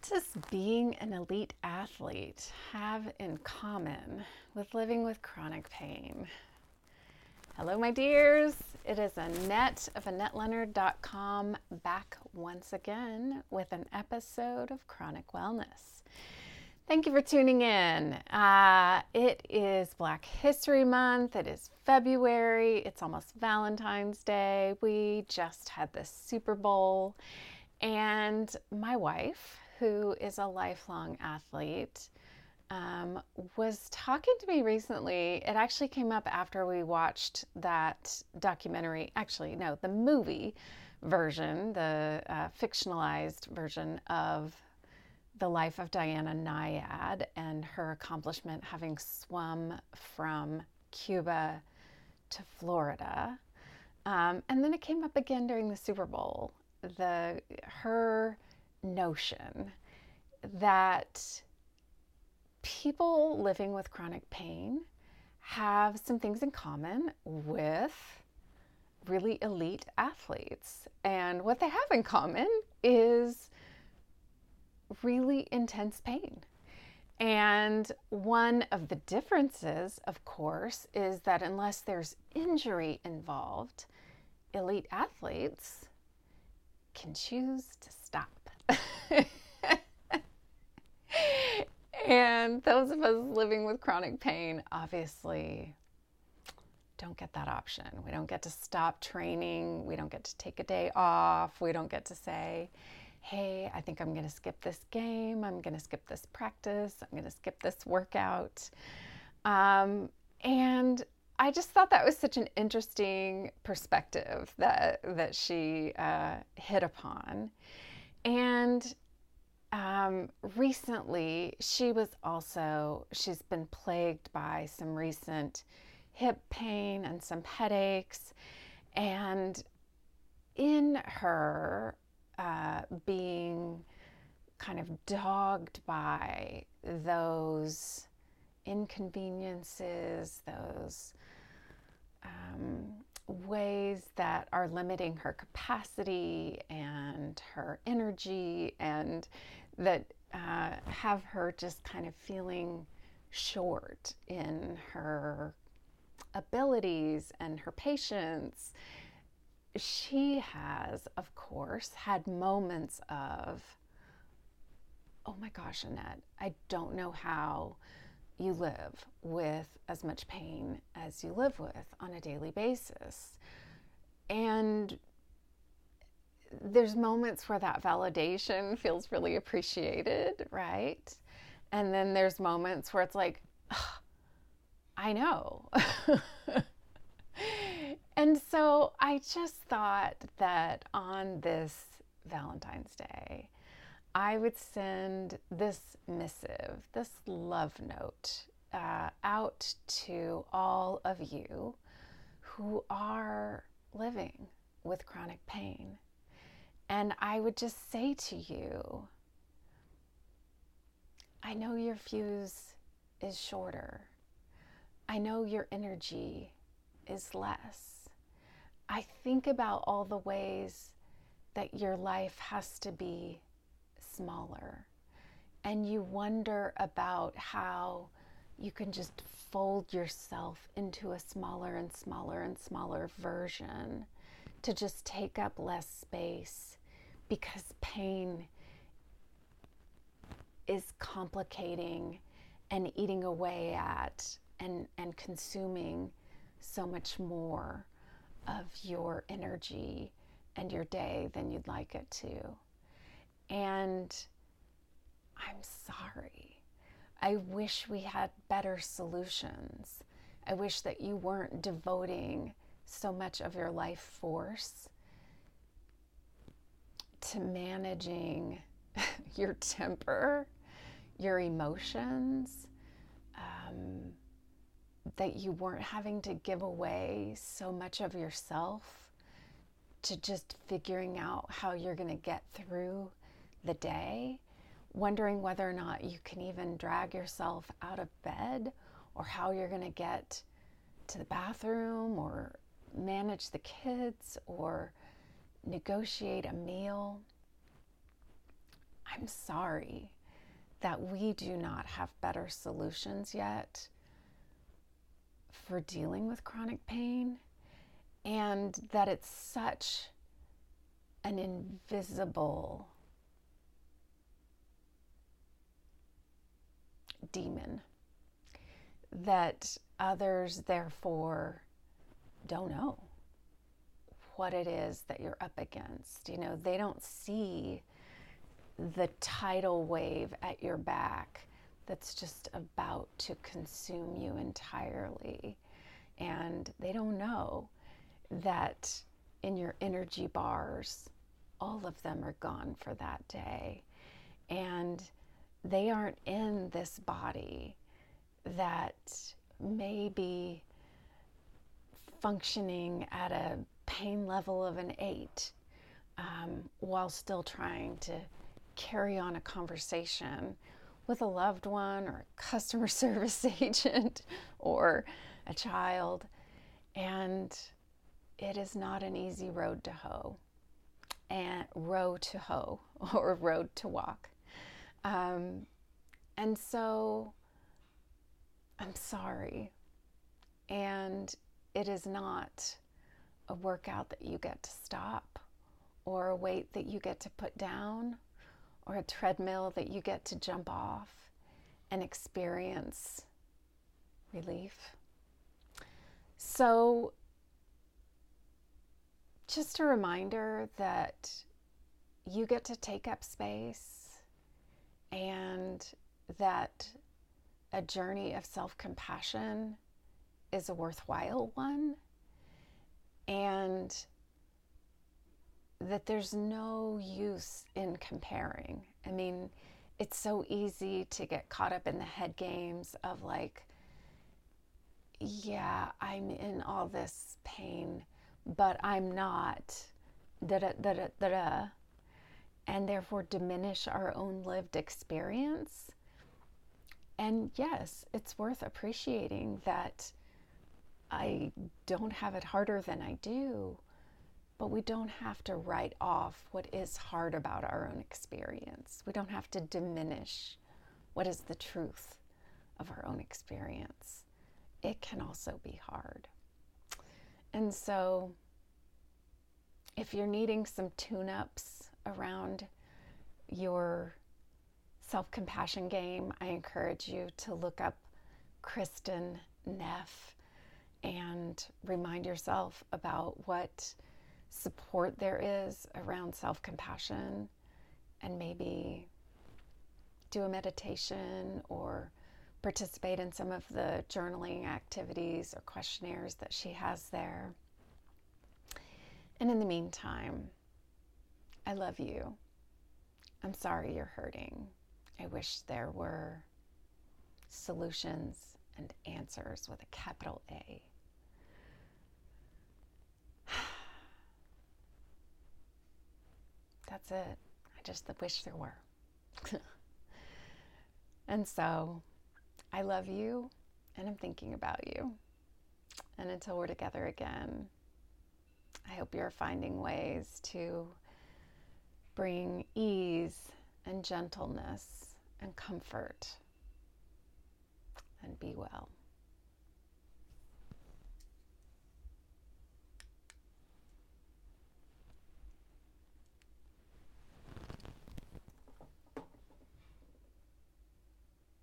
What does being an elite athlete have in common with living with chronic pain? Hello, my dears. It is Annette of AnnetteLeonard.com back once again with an episode of Chronic Wellness. Thank you for tuning in. Uh, it is Black History Month. It is February. It's almost Valentine's Day. We just had the Super Bowl. And my wife, who is a lifelong athlete, um, was talking to me recently. It actually came up after we watched that documentary, actually, no, the movie version, the uh, fictionalized version of the life of Diana Nyad and her accomplishment having swum from Cuba to Florida. Um, and then it came up again during the Super Bowl. The her notion that people living with chronic pain have some things in common with really elite athletes. And what they have in common is really intense pain. And one of the differences, of course, is that unless there's injury involved, elite athletes can choose to stop. and those of us living with chronic pain obviously don't get that option. We don't get to stop training. We don't get to take a day off. We don't get to say, hey, I think I'm going to skip this game. I'm going to skip this practice. I'm going to skip this workout. Um, and I just thought that was such an interesting perspective that that she uh, hit upon. And um, recently, she was also she's been plagued by some recent hip pain and some headaches, and in her uh, being kind of dogged by those inconveniences, those um, ways that are limiting her capacity and her energy, and that uh, have her just kind of feeling short in her abilities and her patience. She has, of course, had moments of, oh my gosh, Annette, I don't know how you live with as much pain as you live with on a daily basis. And there's moments where that validation feels really appreciated, right? And then there's moments where it's like, I know. And so I just thought that on this Valentine's Day, I would send this missive, this love note uh, out to all of you who are living with chronic pain. And I would just say to you, I know your fuse is shorter. I know your energy is less. I think about all the ways that your life has to be smaller. And you wonder about how you can just fold yourself into a smaller and smaller and smaller version to just take up less space because pain is complicating and eating away at and, and consuming so much more of your energy and your day than you'd like it to. And I'm sorry. I wish we had better solutions. I wish that you weren't devoting so much of your life force to managing your temper, your emotions, um, that you weren't having to give away so much of yourself to just figuring out how you're going to get through the day, wondering whether or not you can even drag yourself out of bed or how you're going to get to the bathroom or manage the kids or negotiate a meal. I'm sorry that we do not have better solutions yet for dealing with chronic pain and that it's such an invisible demon that others therefore don't know what it is that you're up against. You know, they don't see the tidal wave at your back that's just about to consume you entirely. And they don't know that in your energy bars, all of them are gone for that day. And they aren't in this body that may be functioning at a pain level of an eight um, while still trying to carry on a conversation with a loved one or a customer service agent or a child. And it is not an easy road to hoe and row to hoe or road to walk. Um, and so I'm sorry. And it is not a workout that you get to stop or a weight that you get to put down or a treadmill that you get to jump off and experience relief. So, just a reminder that you get to take up space and that a journey of self compassion is a worthwhile one, and that there's no use in comparing. I mean, it's so easy to get caught up in the head games of like, yeah, I'm in all this pain, but I'm not. Da da da da da. And therefore diminish our own lived experience and yes, it's worth appreciating that I don't have it harder than I do, but we don't have to write off what is hard about our own experience. We don't have to diminish what is the truth of our own experience. It can also be hard. And so, if you're needing some tune ups around your self compassion game, I encourage you to look up Kristin Neff and remind yourself about what support there is around self compassion and maybe do a meditation or participate in some of the journaling activities or questionnaires that she has there. And in the meantime, I love you. I'm sorry you're hurting. I wish there were solutions and answers with a capital A. That's it. I just wish there were. and so I love you and I'm thinking about you. And until we're together again, I hope you're finding ways to bring ease and gentleness and comfort. And be well.